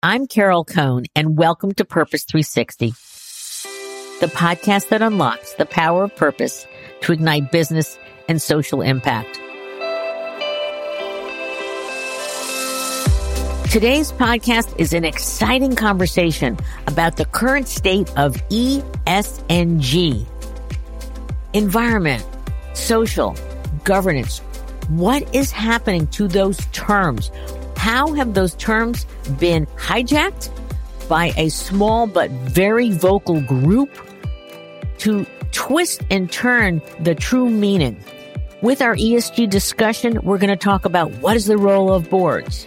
I'm Carol Cone, and welcome to Purpose 360, the podcast that unlocks the power of purpose to ignite business and social impact. Today's podcast is an exciting conversation about the current state of ESG environment, social, governance. What is happening to those terms? How have those terms been hijacked by a small but very vocal group to twist and turn the true meaning? With our ESG discussion, we're going to talk about what is the role of boards?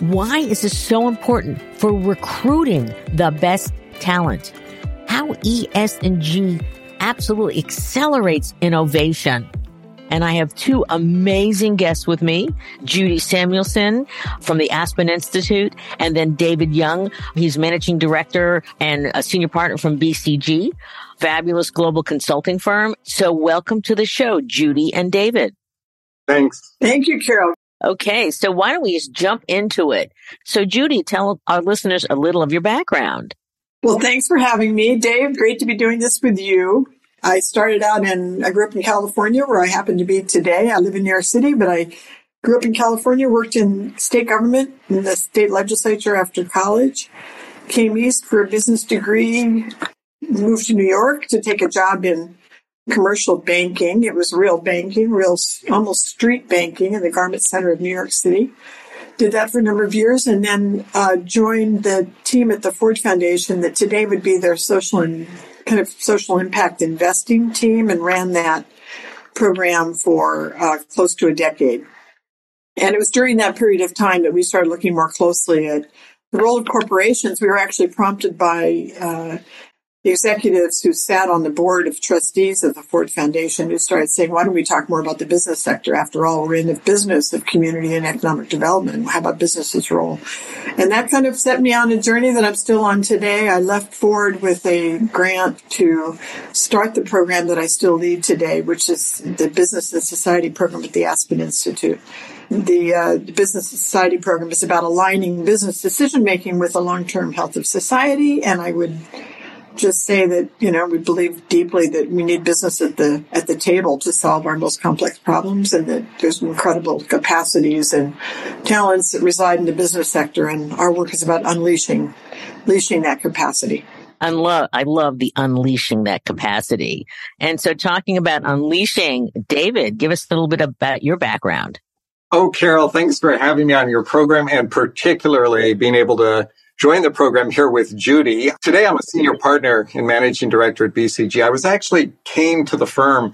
Why is this so important for recruiting the best talent? How ESG absolutely accelerates innovation. And I have two amazing guests with me, Judy Samuelson from the Aspen Institute, and then David Young. He's managing director and a senior partner from BCG, fabulous global consulting firm. So welcome to the show, Judy and David. Thanks. Thank you, Carol. Okay, so why don't we just jump into it? So, Judy, tell our listeners a little of your background. Well, thanks for having me, Dave. Great to be doing this with you. I started out in, I grew up in California where I happen to be today. I live in New York City, but I grew up in California, worked in state government in the state legislature after college, came east for a business degree, moved to New York to take a job in commercial banking. It was real banking, real almost street banking in the garment center of New York City. Did that for a number of years and then uh, joined the team at the Ford Foundation that today would be their social and kind of social impact investing team and ran that program for uh, close to a decade. And it was during that period of time that we started looking more closely at the role of corporations. We were actually prompted by uh, the executives who sat on the board of trustees of the Ford Foundation who started saying, why don't we talk more about the business sector? After all, we're in the business of community and economic development. How about business's role? And that kind of set me on a journey that I'm still on today. I left Ford with a grant to start the program that I still lead today, which is the Business and Society program at the Aspen Institute. The, uh, the Business and Society program is about aligning business decision making with the long term health of society. And I would just say that you know we believe deeply that we need business at the at the table to solve our most complex problems, and that there's incredible capacities and talents that reside in the business sector, and our work is about unleashing unleashing that capacity. I love, I love the unleashing that capacity. And so talking about unleashing, David, give us a little bit about your background. Oh, Carol, thanks for having me on your program and particularly being able to join the program here with Judy. Today, I'm a senior partner and managing director at BCG. I was actually came to the firm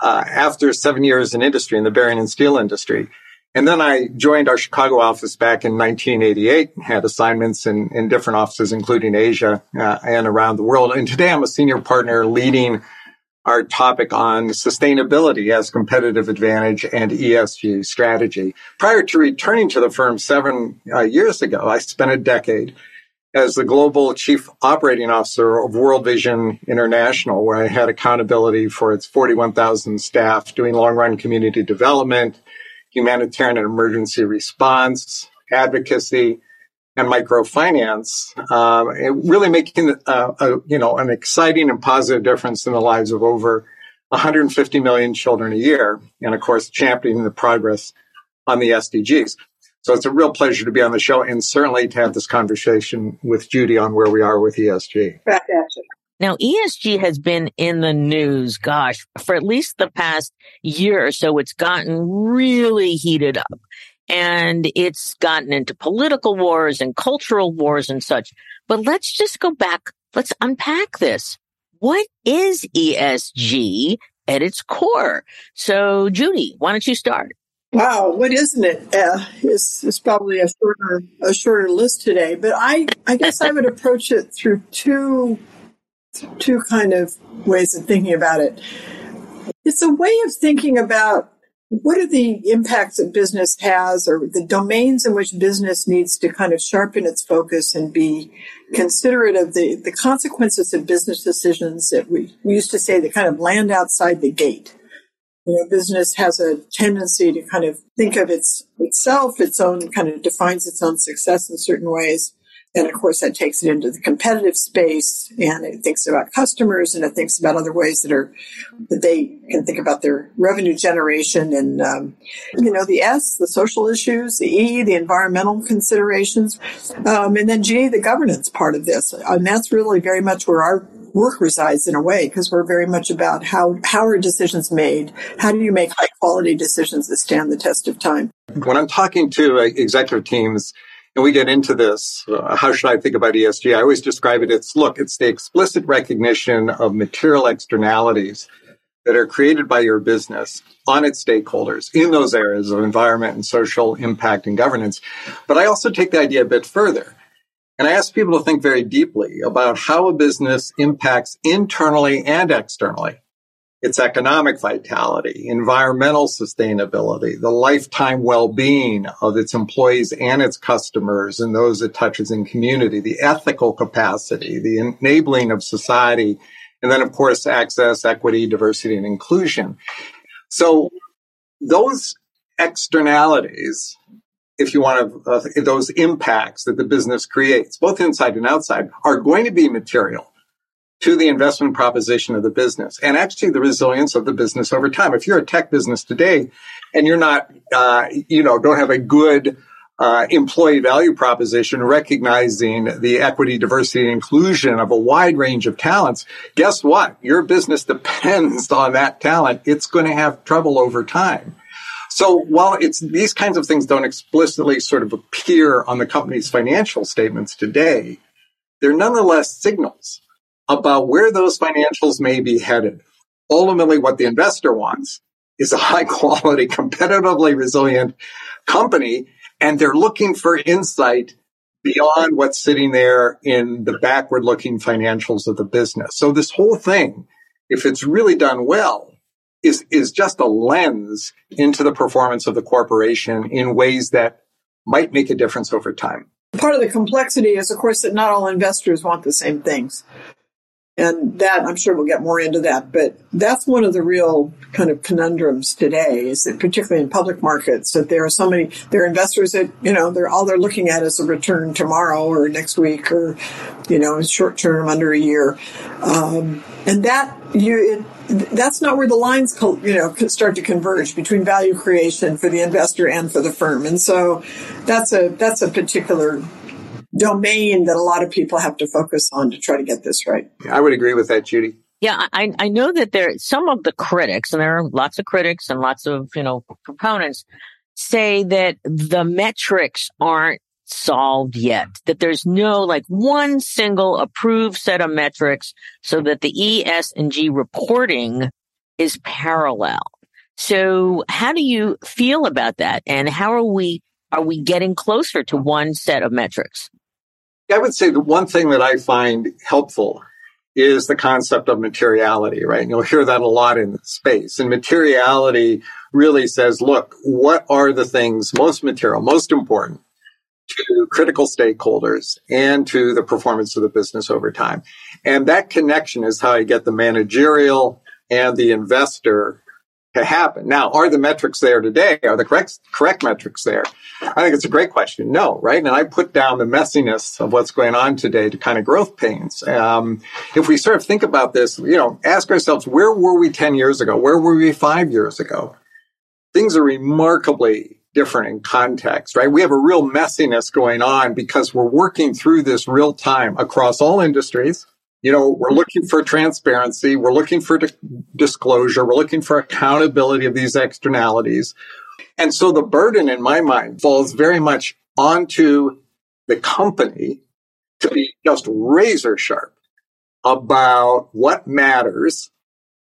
uh, after seven years in industry in the bearing and steel industry. And then I joined our Chicago office back in 1988, and had assignments in, in different offices, including Asia uh, and around the world. And today I'm a senior partner leading our topic on sustainability as competitive advantage and ESG strategy. Prior to returning to the firm seven uh, years ago, I spent a decade as the global chief operating officer of World Vision International, where I had accountability for its 41,000 staff doing long run community development, humanitarian and emergency response, advocacy, and microfinance, um, really making uh, a, you know an exciting and positive difference in the lives of over 150 million children a year, and of course championing the progress on the SDGs. So it's a real pleasure to be on the show, and certainly to have this conversation with Judy on where we are with ESG. Now, ESG has been in the news, gosh, for at least the past year or so. It's gotten really heated up and it's gotten into political wars and cultural wars and such. But let's just go back. Let's unpack this. What is ESG at its core? So, Judy, why don't you start? Wow, what isn't it? Uh, it's, it's probably a shorter a shorter list today, but I I guess I would approach it through two two kind of ways of thinking about it. It's a way of thinking about what are the impacts that business has or the domains in which business needs to kind of sharpen its focus and be considerate of the, the consequences of business decisions that we, we used to say that kind of land outside the gate. You know, business has a tendency to kind of think of its itself, its own kind of defines its own success in certain ways. And of course, that takes it into the competitive space and it thinks about customers and it thinks about other ways that are, that they can think about their revenue generation and, um, you know, the S, the social issues, the E, the environmental considerations, um, and then G, the governance part of this. And that's really very much where our work resides in a way because we're very much about how how are decisions made? How do you make high quality decisions that stand the test of time? When i'm talking to uh, executive teams and we get into this, uh, how should I think about ESG? I always describe it, it's look, it's the explicit recognition of material externalities that are created by your business on its stakeholders in those areas of environment and social impact and governance. But I also take the idea a bit further. And I ask people to think very deeply about how a business impacts internally and externally its economic vitality, environmental sustainability, the lifetime well-being of its employees and its customers and those it touches in community, the ethical capacity, the enabling of society, and then of course access, equity, diversity, and inclusion. So those externalities, if you want to, uh, those impacts that the business creates, both inside and outside, are going to be material to the investment proposition of the business and actually the resilience of the business over time. If you're a tech business today and you're not, uh, you know, don't have a good uh, employee value proposition recognizing the equity, diversity, and inclusion of a wide range of talents, guess what? Your business depends on that talent. It's going to have trouble over time. So while it's these kinds of things don't explicitly sort of appear on the company's financial statements today, they're nonetheless signals about where those financials may be headed. Ultimately, what the investor wants is a high quality, competitively resilient company. And they're looking for insight beyond what's sitting there in the backward looking financials of the business. So this whole thing, if it's really done well, is, is just a lens into the performance of the corporation in ways that might make a difference over time. Part of the complexity is, of course, that not all investors want the same things. And that, I'm sure we'll get more into that, but that's one of the real kind of conundrums today is that particularly in public markets, that there are so many, there are investors that, you know, they're all they're looking at is a return tomorrow or next week or, you know, short term under a year. Um, and that, you, it, that's not where the lines, you know, start to converge between value creation for the investor and for the firm. And so that's a, that's a particular domain that a lot of people have to focus on to try to get this right. I would agree with that, Judy. Yeah, I, I know that there some of the critics, and there are lots of critics and lots of you know proponents, say that the metrics aren't solved yet. That there's no like one single approved set of metrics, so that the E, S, and G reporting is parallel. So, how do you feel about that, and how are we are we getting closer to one set of metrics? I would say the one thing that I find helpful is the concept of materiality, right? And you'll hear that a lot in space. And materiality really says, look, what are the things most material, most important to critical stakeholders and to the performance of the business over time? And that connection is how I get the managerial and the investor to happen. Now, are the metrics there today? Are the correct, correct metrics there? I think it's a great question. No, right? And I put down the messiness of what's going on today to kind of growth pains. Um, if we sort of think about this, you know, ask ourselves, where were we 10 years ago? Where were we five years ago? Things are remarkably different in context, right? We have a real messiness going on because we're working through this real time across all industries you know, we're looking for transparency. We're looking for di- disclosure. We're looking for accountability of these externalities. And so the burden in my mind falls very much onto the company to be just razor sharp about what matters,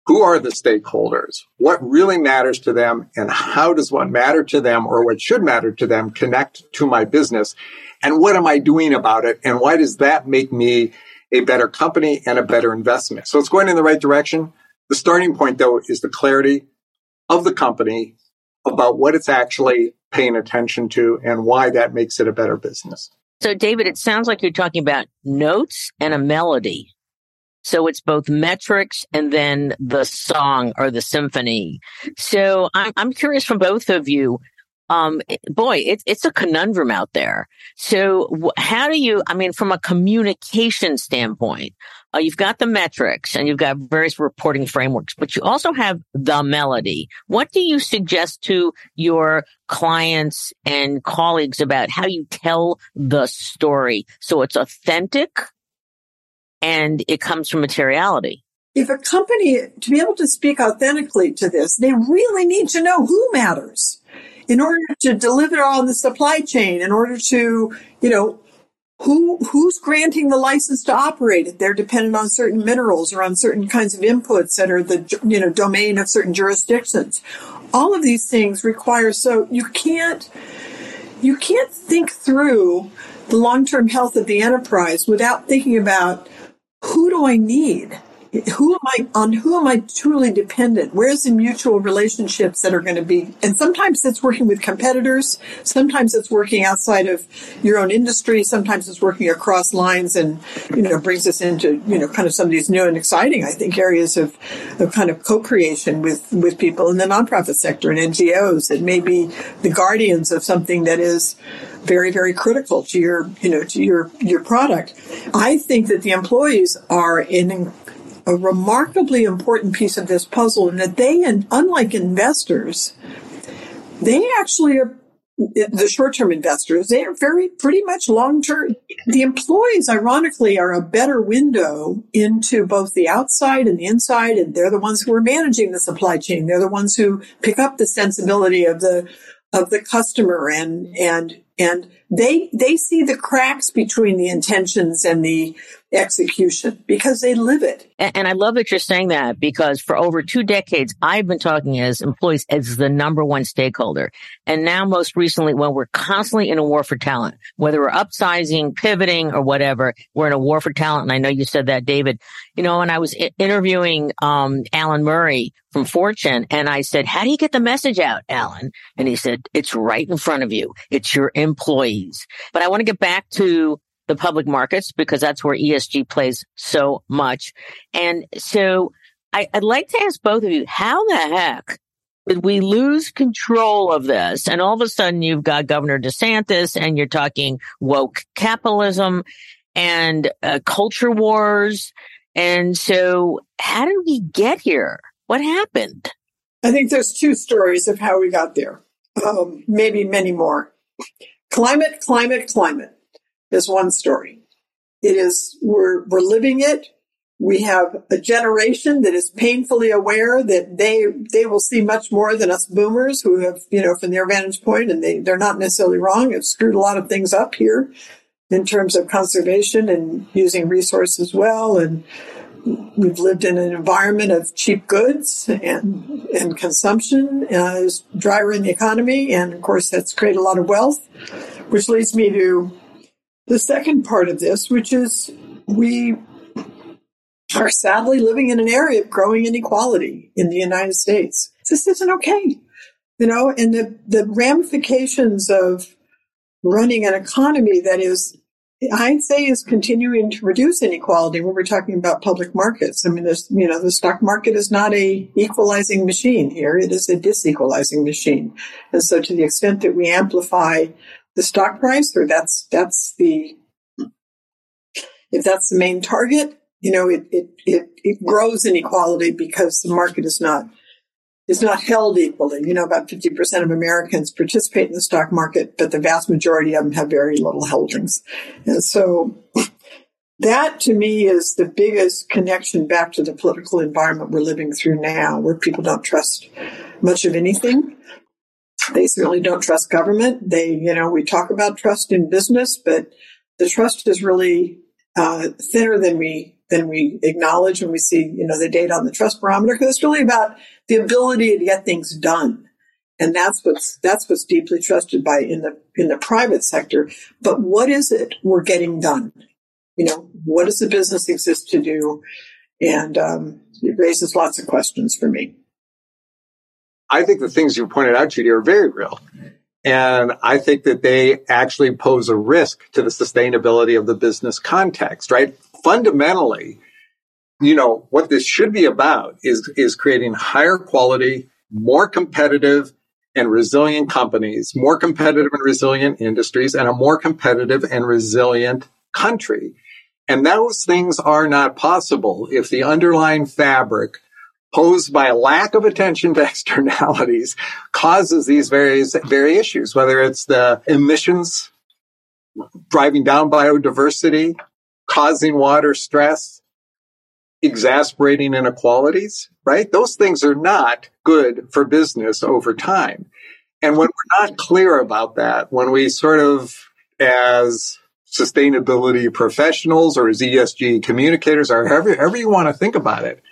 who are the stakeholders, what really matters to them, and how does what matter to them or what should matter to them connect to my business? And what am I doing about it? And why does that make me a better company and a better investment. So it's going in the right direction. The starting point though is the clarity of the company about what it's actually paying attention to and why that makes it a better business. So David, it sounds like you're talking about notes and a melody. So it's both metrics and then the song or the symphony. So I'm, curious from both of you, um, boy, it's it's a conundrum out there. So, how do you? I mean, from a communication standpoint, uh, you've got the metrics and you've got various reporting frameworks, but you also have the melody. What do you suggest to your clients and colleagues about how you tell the story so it's authentic and it comes from materiality? If a company, to be able to speak authentically to this, they really need to know who matters in order to deliver on the supply chain, in order to, you know, who who's granting the license to operate it? They're dependent on certain minerals or on certain kinds of inputs that are the you know domain of certain jurisdictions. All of these things require so you can't you can't think through the long-term health of the enterprise without thinking about who do I need? Who am I on who am I truly dependent? Where's the mutual relationships that are going to be? And sometimes it's working with competitors. Sometimes it's working outside of your own industry. Sometimes it's working across lines and, you know, brings us into, you know, kind of some of these new and exciting, I think, areas of, of kind of co-creation with, with people in the nonprofit sector and NGOs that may be the guardians of something that is very, very critical to your, you know, to your, your product. I think that the employees are in a remarkably important piece of this puzzle and that they, and unlike investors, they actually are the short-term investors, they are very pretty much long-term. The employees, ironically, are a better window into both the outside and the inside, and they're the ones who are managing the supply chain. They're the ones who pick up the sensibility of the of the customer and and and they they see the cracks between the intentions and the execution because they live it. And, and, I love that you're saying that because for over two decades, I've been talking as employees as the number one stakeholder. And now most recently, when we're constantly in a war for talent, whether we're upsizing, pivoting or whatever, we're in a war for talent. And I know you said that, David, you know, and I was interviewing, um, Alan Murray from Fortune and I said, how do you get the message out, Alan? And he said, it's right in front of you. It's your employees. But I want to get back to the public markets because that's where ESG plays so much. And so I, would like to ask both of you, how the heck did we lose control of this? And all of a sudden you've got Governor DeSantis and you're talking woke capitalism and uh, culture wars. And so how did we get here? What happened? I think there's two stories of how we got there. Um, maybe many more. Climate, climate, climate is one story. It is, we're, we're living it. We have a generation that is painfully aware that they, they will see much more than us boomers who have, you know, from their vantage point and they, they're not necessarily wrong, have screwed a lot of things up here in terms of conservation and using resources well. And we've lived in an environment of cheap goods and, and consumption uh, is driver in the economy. And of course, that's created a lot of wealth, which leads me to the second part of this, which is we are sadly living in an area of growing inequality in the United States. This isn't okay. You know, and the, the ramifications of running an economy that is, I'd say is continuing to reduce inequality when we're talking about public markets. I mean, there's, you know, the stock market is not a equalizing machine here. It is a disequalizing machine. And so to the extent that we amplify the stock price or that's that's the if that's the main target, you know, it, it, it, it grows inequality because the market is not is not held equally. You know, about 50% of Americans participate in the stock market, but the vast majority of them have very little holdings. And so that to me is the biggest connection back to the political environment we're living through now, where people don't trust much of anything. They certainly don't trust government. They, you know, we talk about trust in business, but the trust is really uh, thinner than we than we acknowledge when we see, you know, the data on the trust barometer. Because it's really about the ability to get things done, and that's what's that's what's deeply trusted by in the in the private sector. But what is it we're getting done? You know, what does the business exist to do? And um, it raises lots of questions for me. I think the things you pointed out, Judy, are very real. And I think that they actually pose a risk to the sustainability of the business context, right? Fundamentally, you know, what this should be about is, is creating higher quality, more competitive, and resilient companies, more competitive and resilient industries, and a more competitive and resilient country. And those things are not possible if the underlying fabric posed by lack of attention to externalities causes these various very issues, whether it's the emissions driving down biodiversity, causing water stress, exasperating inequalities, right? Those things are not good for business over time. And when we're not clear about that, when we sort of, as sustainability professionals or as ESG communicators or however, however you want to think about it,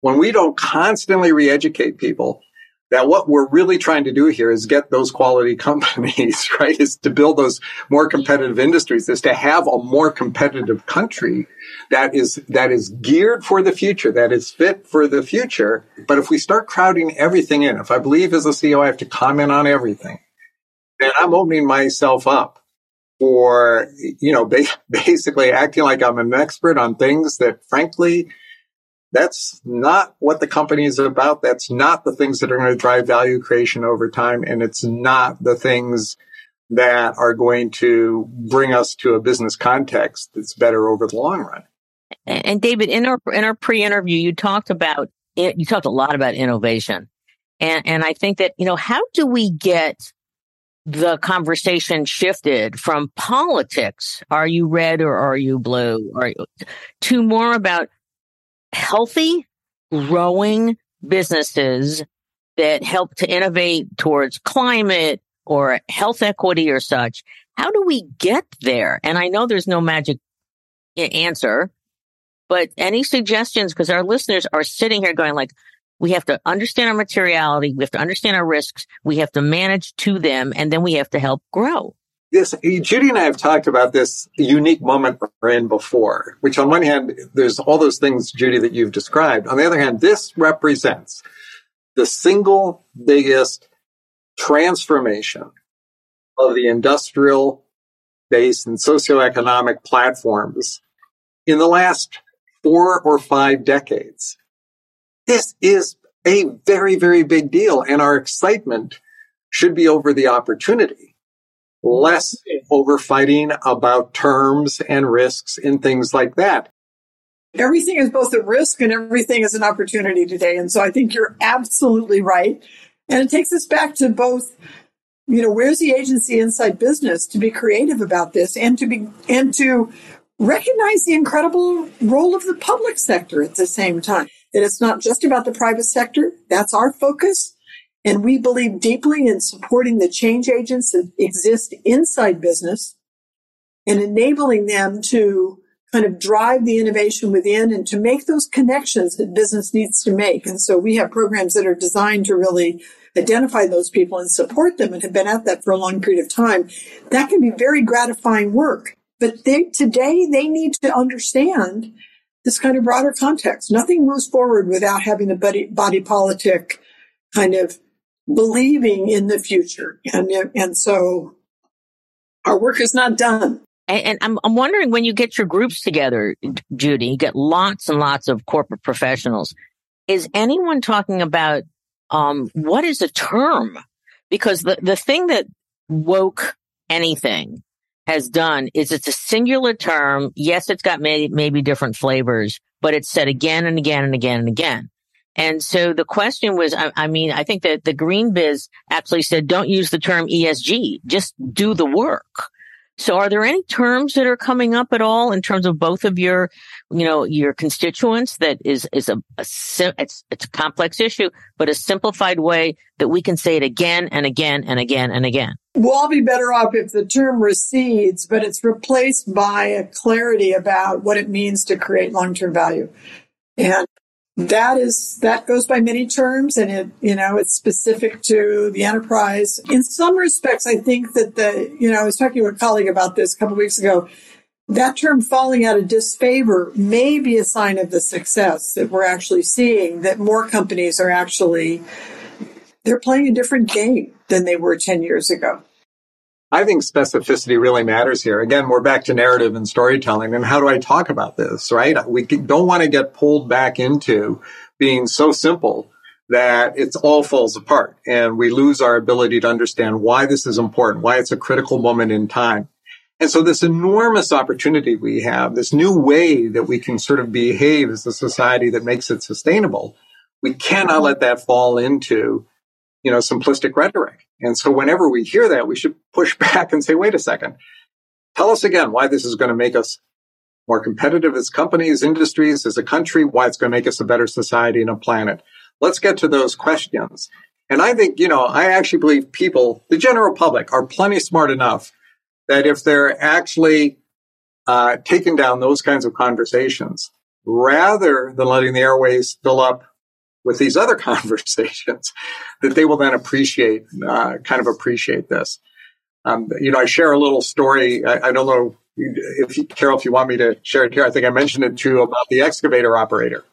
when we don't constantly re-educate people that what we're really trying to do here is get those quality companies, right? Is to build those more competitive industries, is to have a more competitive country that is, that is geared for the future, that is fit for the future. But if we start crowding everything in, if I believe as a CEO, I have to comment on everything, then I'm opening myself up for, you know, basically acting like I'm an expert on things that frankly, that's not what the company is about. That's not the things that are going to drive value creation over time. And it's not the things that are going to bring us to a business context that's better over the long run. And David, in our in our pre-interview, you talked about you talked a lot about innovation, and and I think that you know how do we get the conversation shifted from politics, are you red or are you blue, or to more about healthy, growing businesses that help to innovate towards climate or health equity or such. How do we get there? And I know there's no magic answer, but any suggestions? Because our listeners are sitting here going like, we have to understand our materiality. We have to understand our risks. We have to manage to them and then we have to help grow this Judy and I have talked about this unique moment we're in before, which on one hand, there's all those things, Judy, that you've described. On the other hand, this represents the single biggest transformation of the industrial base and socioeconomic platforms in the last four or five decades. This is a very, very big deal and our excitement should be over the opportunity less over fighting about terms and risks and things like that. Everything is both a risk and everything is an opportunity today. And so I think you're absolutely right. And it takes us back to both, you know, where's the agency inside business to be creative about this and to be, and to recognize the incredible role of the public sector at the same time. That it's not just about the private sector. That's our focus. And we believe deeply in supporting the change agents that exist inside business and enabling them to kind of drive the innovation within and to make those connections that business needs to make. And so we have programs that are designed to really identify those people and support them and have been at that for a long period of time. That can be very gratifying work. But they, today they need to understand this kind of broader context. Nothing moves forward without having a body, body politic kind of believing in the future. And, and so our work is not done. And, and I'm, I'm wondering when you get your groups together, Judy, you get lots and lots of corporate professionals. Is anyone talking about, um, what is a term? Because the, the thing that woke anything has done is it's a singular term. Yes, it's got may, maybe different flavors, but it's said again and again and again and again. And so the question was, I, I, mean, I think that the GreenBiz actually said, don't use the term ESG, just do the work. So are there any terms that are coming up at all in terms of both of your, you know, your constituents that is, is a, a it's, it's a complex issue, but a simplified way that we can say it again and again and again and again? We'll all be better off if the term recedes, but it's replaced by a clarity about what it means to create long-term value. And that is that goes by many terms and it you know it's specific to the enterprise. In some respects i think that the you know i was talking to a colleague about this a couple weeks ago. That term falling out of disfavor may be a sign of the success that we're actually seeing that more companies are actually they're playing a different game than they were 10 years ago I think specificity really matters here. Again, we're back to narrative and storytelling. And how do I talk about this, right? We don't want to get pulled back into being so simple that it all falls apart and we lose our ability to understand why this is important, why it's a critical moment in time. And so this enormous opportunity we have, this new way that we can sort of behave as a society that makes it sustainable, we cannot let that fall into, you know, simplistic rhetoric. And so whenever we hear that, we should push back and say, wait a second. Tell us again why this is going to make us more competitive as companies, industries, as a country, why it's going to make us a better society and a planet. Let's get to those questions. And I think, you know, I actually believe people, the general public, are plenty smart enough that if they're actually uh, taking down those kinds of conversations, rather than letting the airways fill up with these other conversations, that they will then appreciate, uh, kind of appreciate this. Um, you know, I share a little story. I, I don't know if you, Carol, if you want me to share it here. I think I mentioned it too about the excavator operator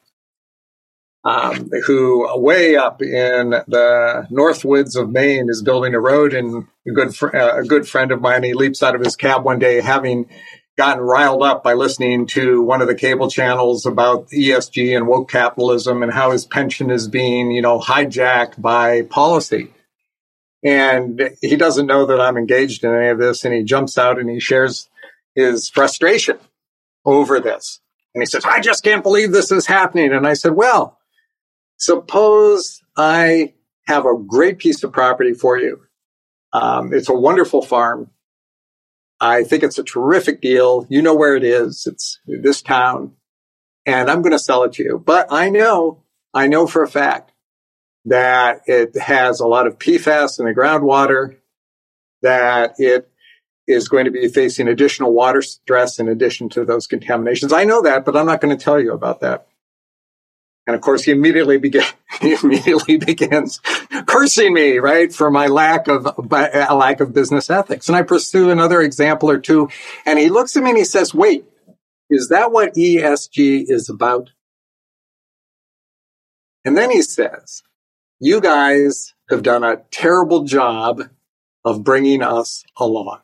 um, who way up in the north woods of Maine is building a road. And a good fr- uh, a good friend of mine, he leaps out of his cab one day, having gotten riled up by listening to one of the cable channels about ESG and woke capitalism and how his pension is being, you know, hijacked by policy. And he doesn't know that I'm engaged in any of this. And he jumps out and he shares his frustration over this. And he says, I just can't believe this is happening. And I said, well, Suppose I have a great piece of property for you. Um, it's a wonderful farm. I think it's a terrific deal. You know where it is. It's this town and I'm going to sell it to you. But I know, I know for a fact that it has a lot of PFAS in the groundwater, that it is going to be facing additional water stress in addition to those contaminations. I know that, but I'm not going to tell you about that. And of course, he immediately began, he immediately begins cursing me, right, for my lack of, a uh, lack of business ethics. And I pursue another example or two. And he looks at me and he says, wait, is that what ESG is about? And then he says, you guys have done a terrible job of bringing us along.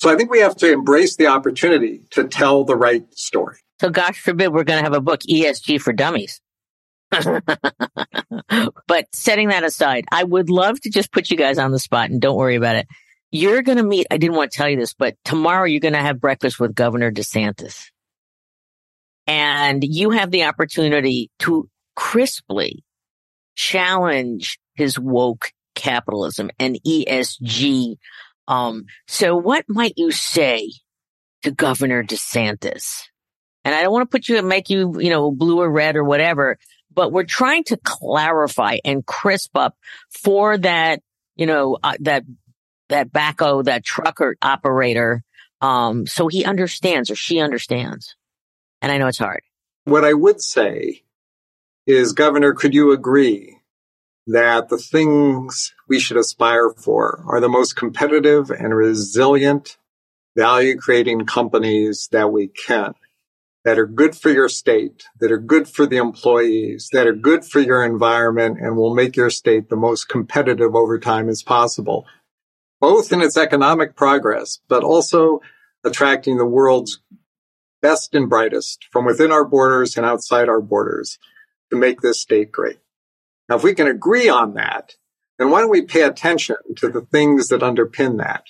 So I think we have to embrace the opportunity to tell the right story. So, gosh forbid, we're going to have a book, ESG for Dummies. but setting that aside, I would love to just put you guys on the spot and don't worry about it. You're going to meet, I didn't want to tell you this, but tomorrow you're going to have breakfast with Governor DeSantis. And you have the opportunity to crisply challenge his woke capitalism and ESG. Um, so what might you say to Governor DeSantis? And I don't want to put you and make you, you know, blue or red or whatever, but we're trying to clarify and crisp up for that, you know, uh, that, that backhoe, that trucker operator. Um, so he understands or she understands. And I know it's hard. What I would say is, Governor, could you agree that the things we should aspire for are the most competitive and resilient value creating companies that we can? That are good for your state, that are good for the employees, that are good for your environment and will make your state the most competitive over time as possible, both in its economic progress, but also attracting the world's best and brightest from within our borders and outside our borders to make this state great. Now, if we can agree on that, then why don't we pay attention to the things that underpin that?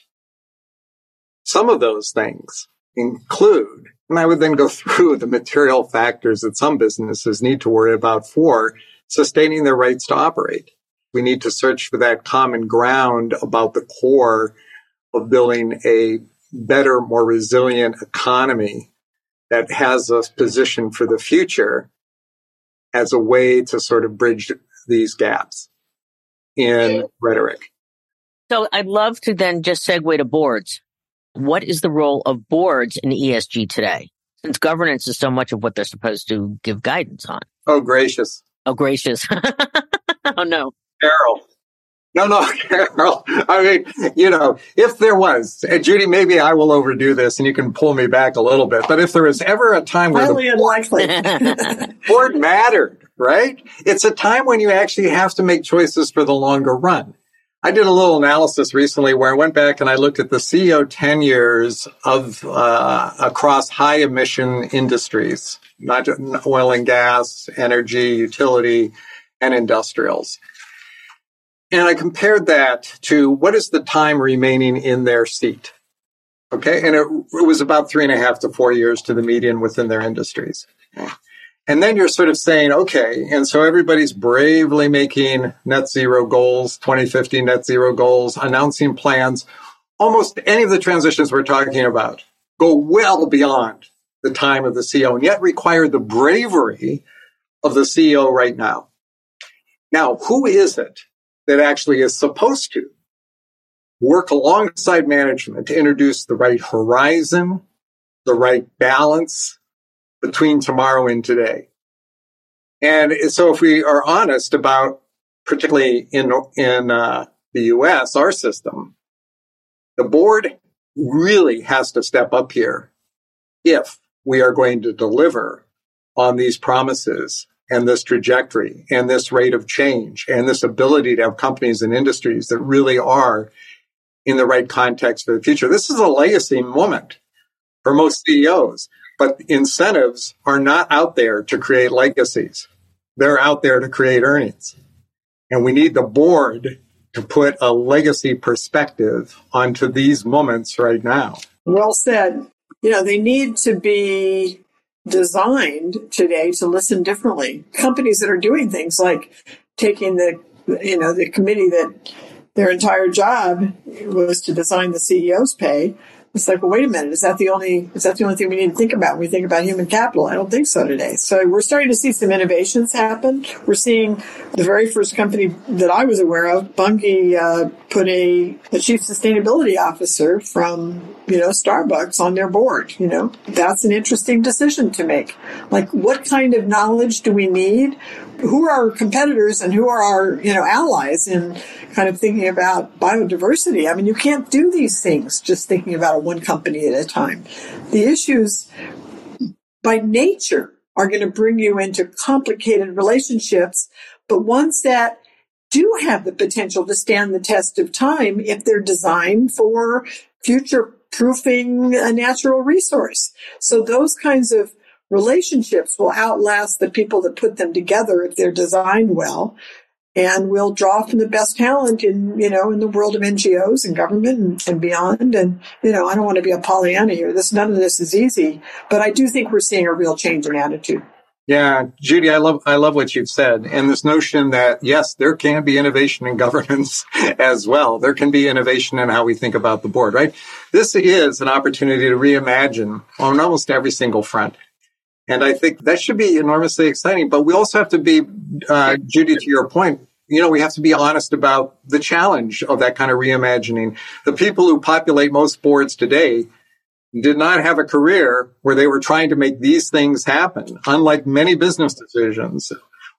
Some of those things include and I would then go through the material factors that some businesses need to worry about for sustaining their rights to operate. We need to search for that common ground about the core of building a better, more resilient economy that has us positioned for the future as a way to sort of bridge these gaps in rhetoric. So I'd love to then just segue to boards what is the role of boards in ESG today? Since governance is so much of what they're supposed to give guidance on. Oh, gracious. Oh, gracious. oh, no. Carol. No, no, Carol. I mean, you know, if there was, and Judy, maybe I will overdo this and you can pull me back a little bit, but if there was ever a time where Highly the unlikely. board mattered, right? It's a time when you actually have to make choices for the longer run. I did a little analysis recently where I went back and I looked at the CEO tenures of uh, across high emission industries, not oil and gas, energy, utility, and industrials. And I compared that to what is the time remaining in their seat? Okay. And it, it was about three and a half to four years to the median within their industries. And then you're sort of saying, okay, and so everybody's bravely making net zero goals, 2050 net zero goals, announcing plans. Almost any of the transitions we're talking about go well beyond the time of the CEO and yet require the bravery of the CEO right now. Now, who is it that actually is supposed to work alongside management to introduce the right horizon, the right balance between tomorrow and today? And so if we are honest about, particularly in, in uh, the US, our system, the board really has to step up here if we are going to deliver on these promises and this trajectory and this rate of change and this ability to have companies and industries that really are in the right context for the future. This is a legacy moment for most CEOs, but incentives are not out there to create legacies. They're out there to create earnings. And we need the board to put a legacy perspective onto these moments right now. Well said. You know, they need to be designed today to listen differently. Companies that are doing things like taking the, you know, the committee that their entire job was to design the CEO's pay it's like, well, wait a minute, is that the only is that the only thing we need to think about when we think about human capital? I don't think so today. So we're starting to see some innovations happen. We're seeing the very first company that I was aware of, Bunge, uh, put a, a chief sustainability officer from you know Starbucks on their board. You know, that's an interesting decision to make. Like, what kind of knowledge do we need? Who are our competitors and who are our you know allies in kind of thinking about biodiversity? I mean, you can't do these things just thinking about a one company at a time. The issues by nature are going to bring you into complicated relationships, but ones that do have the potential to stand the test of time if they're designed for future proofing a natural resource. So those kinds of relationships will outlast the people that put them together if they're designed well and we'll draw from the best talent in you know in the world of NGOs and government and, and, beyond. And you know, I don't want to be a Pollyanna here. This none of this is easy, but I do think we're seeing a real change in attitude. Yeah, Judy, I love I love what you've said, and this notion that yes, there can be innovation in governance as well. There can be innovation in how we think about the board, right? This is an opportunity to reimagine on almost every single front. And I think that should be enormously exciting. But we also have to be, uh, Judy, to your point, you know, we have to be honest about the challenge of that kind of reimagining. The people who populate most boards today did not have a career where they were trying to make these things happen, unlike many business decisions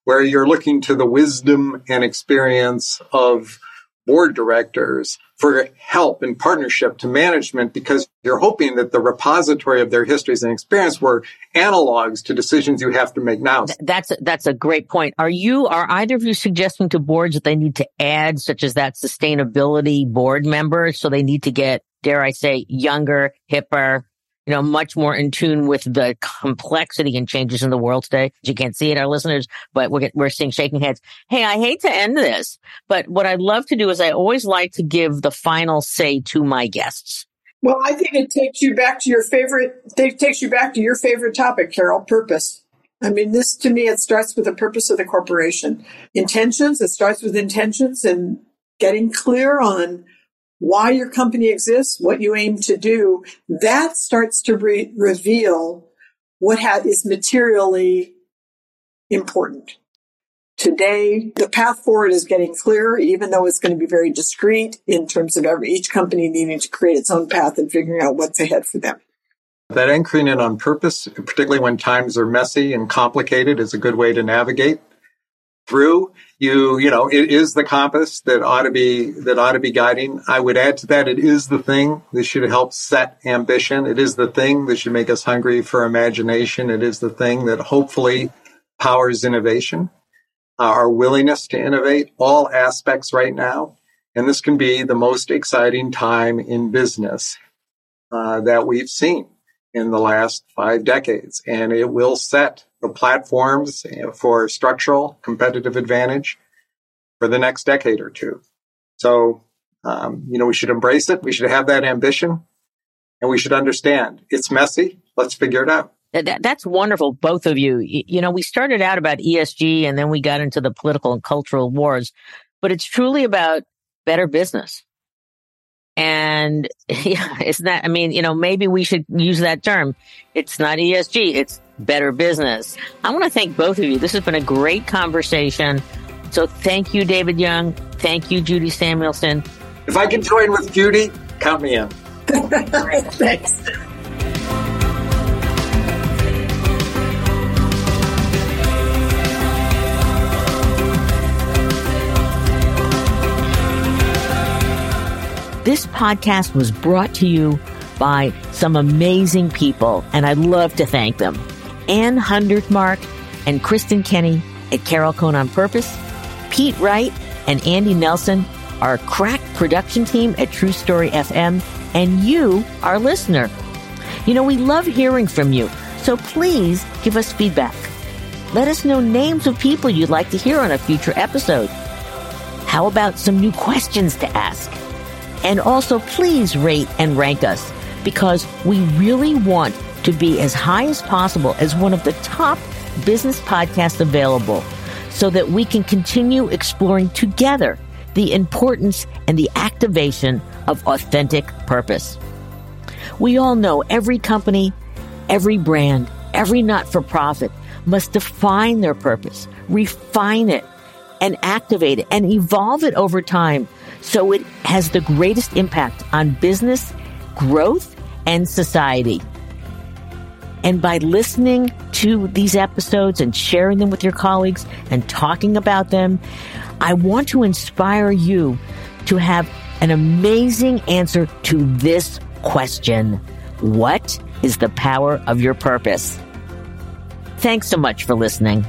where you're looking to the wisdom and experience of board directors for help and partnership to management because you're hoping that the repository of their histories and experience were analogs to decisions you have to make now. That's that's a great point. Are you are either of you suggesting to boards that they need to add such as that sustainability board member so they need to get dare I say younger, hipper, you know, much more in tune with the complexity and changes in the world today. You can't see it, our listeners, but we're, we're seeing shaking heads. Hey, I hate to end this, but what I'd love to do is I always like to give the final say to my guests. Well, I think it takes you back to your favorite, it takes you back to your favorite topic, Carol, purpose. I mean, this to me, it starts with the purpose of the corporation. Intentions, it starts with intentions and getting clear on why your company exists, what you aim to do, that starts to re- reveal what ha- is materially important. Today, the path forward is getting clearer, even though it's going to be very discreet in terms of every, each company needing to create its own path and figuring out what's ahead for them. That anchoring in on purpose, particularly when times are messy and complicated, is a good way to navigate through. You you know it is the compass that ought to be that ought to be guiding. I would add to that it is the thing that should help set ambition. It is the thing that should make us hungry for imagination. It is the thing that hopefully powers innovation uh, our willingness to innovate all aspects right now. And this can be the most exciting time in business uh, that we've seen in the last five decades, and it will set the platforms for structural competitive advantage for the next decade or two. So, um, you know, we should embrace it. We should have that ambition and we should understand it's messy. Let's figure it out. That, that's wonderful, both of you. You know, we started out about ESG and then we got into the political and cultural wars, but it's truly about better business. And yeah, it's not, I mean, you know, maybe we should use that term. It's not ESG, it's better business. I want to thank both of you. This has been a great conversation. So thank you, David Young. Thank you, Judy Samuelson. If I can join with Judy, count me in. Thanks. This podcast was brought to you by some amazing people, and I'd love to thank them. Ann Hundertmark and Kristen Kenny at Carol Cone on Purpose, Pete Wright and Andy Nelson, our crack production team at True Story FM, and you, our listener. You know, we love hearing from you, so please give us feedback. Let us know names of people you'd like to hear on a future episode. How about some new questions to ask? And also, please rate and rank us because we really want to be as high as possible as one of the top business podcasts available so that we can continue exploring together the importance and the activation of authentic purpose. We all know every company, every brand, every not for profit must define their purpose, refine it, and activate it and evolve it over time so it has the greatest impact on business, growth, and society. And by listening to these episodes and sharing them with your colleagues and talking about them, I want to inspire you to have an amazing answer to this question. What is the power of your purpose? Thanks so much for listening.